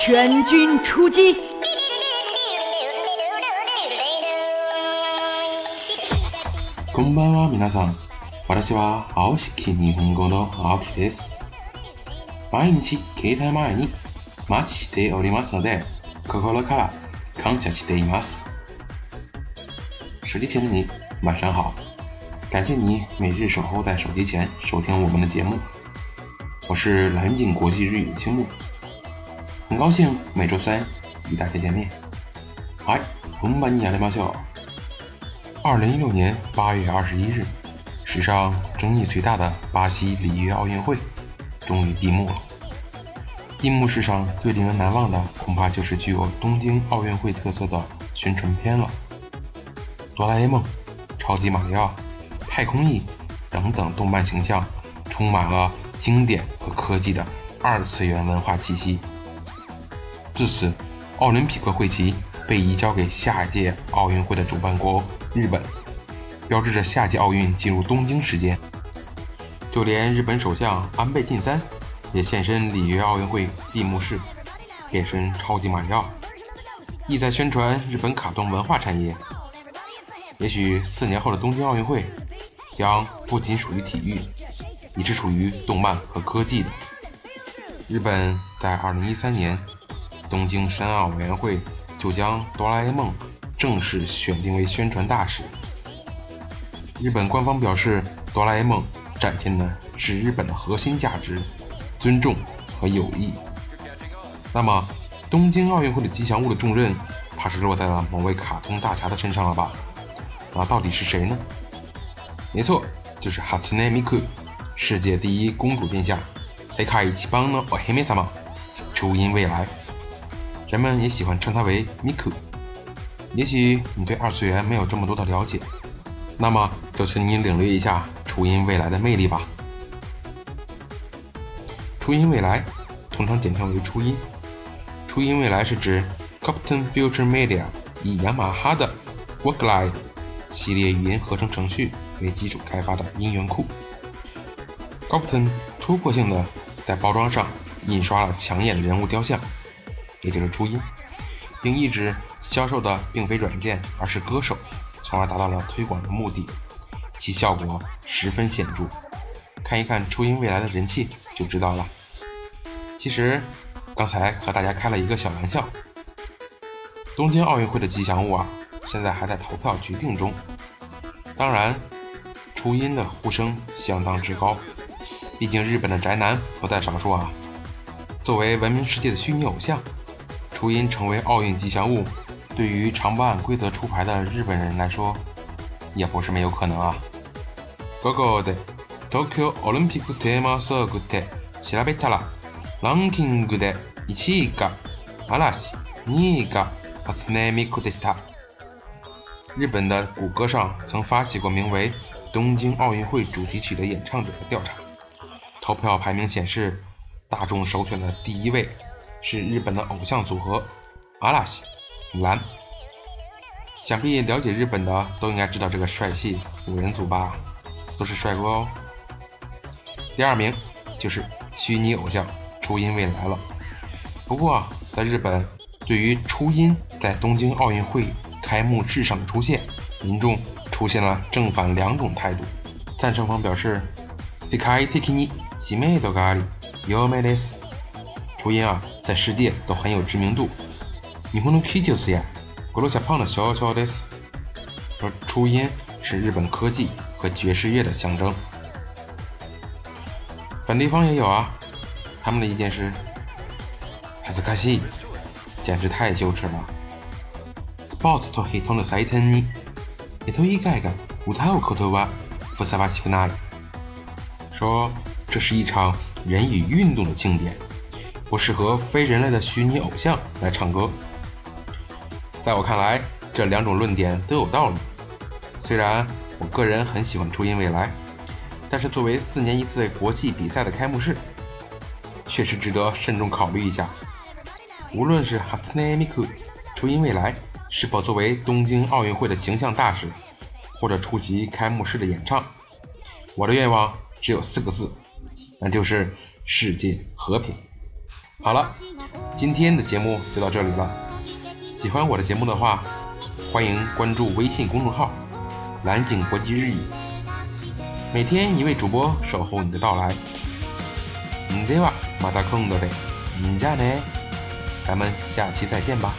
全军出击！こんばんは、皆さん。私は青式日本語の青木です。毎日携帯前に待ちしておりますので、心から感謝しています。手机前的你，晚上好！感谢你每日守候在手机前收听我们的节目。我是蓝景国际日语青木， 很高兴每周三与大家见面。嗨，我们把你亚的马秀。二零一六年八月二十一日，史上争议最大的巴西里约奥运会终于闭幕了。闭幕式上最令人难忘的，恐怕就是具有东京奥运会特色的宣传片了。哆啦 A 梦、超级马里奥、太空翼等等动漫形象，充满了。经典和科技的二次元文化气息。至此，奥林匹克会旗被移交给下一届奥运会的主办国日本，标志着下届奥运进入东京时间。就连日本首相安倍晋三也现身里约奥运会闭幕式，变身超级马里奥，意在宣传日本卡通文化产业。也许四年后的东京奥运会将不仅属于体育。也是属于动漫和科技的。日本在2013年东京申奥委员会就将哆啦 A 梦正式选定为宣传大使。日本官方表示，哆啦 A 梦展现的是日本的核心价值——尊重和友谊。那么，东京奥运会的吉祥物的重任，怕是落在了某位卡通大侠的身上了吧？那到底是谁呢？没错，就是哈斯内米克。世界第一公主殿下，世界一番のお姫様，初音未来，人们也喜欢称它为 Miku。也许你对二次元没有这么多的了解，那么就请你领略一下初音未来的魅力吧。初音未来，通常简称为初音。初音未来是指 Captain Future Media 以雅马哈的 Workline 系列语音合成程序为基础开发的音源库。Copton 突破性的在包装上印刷了抢眼的人物雕像，也就是初音，并一直销售的并非软件，而是歌手，从而达到了推广的目的，其效果十分显著。看一看初音未来的人气就知道了。其实刚才和大家开了一个小玩笑，东京奥运会的吉祥物啊，现在还在投票决定中。当然，初音的呼声相当之高。毕竟日本的宅男不在少数啊。作为闻名世界的虚拟偶像，初音成为奥运吉祥物，对于常不按规则出牌的日本人来说，也不是没有可能啊。ここで東京オリンピックテーマソングで調べたら、ランキングで1位が嵐、2位が初音ミクでした。日本的谷歌上曾发起过名为《东京奥运会主题曲》的演唱者的调查。投票排名显示，大众首选的第一位 是日本的偶像组合阿拉西蓝。想必了解日本的都应该知道这个帅气五人组吧，都是帅哥哦。第二名就是虚拟偶像初音未来了。不过在日本，对于初音在东京奥运会开幕式上的出现，民众出现了正反两种态度。赞成方表示。世界的に知名度があり、有名です。 ”初音啊，在世界都很有知名度。日本の技術やグロシャパンの象徴です。说初音是日本科技和爵士乐的象征。反对方也有啊，他们的意见是：恥ずかしい，简直太羞耻了。スポーツと人の祭典に人以外が歌うことはふさわしくない。说这是一场人与运动的庆典， 不适合非人类的虚拟偶像来唱歌。在我看来，这两种论点都有道理。虽然我个人很喜欢初音未来，但是作为四年一次国际比赛的开幕式，确实值得慎重考虑一下。无论是哈斯内米克初音未来是否作为东京奥运会的形象大使，或者出席开幕式的演唱，我的愿望。只有四个字，那就是世界和平。好了，今天的节目就到这里了。喜欢我的节目的话，欢迎关注微信公众号“蓝景国际日语”，每天一位主播守候你的到来。ではまた今度で、じゃあね。咱们下期再见吧。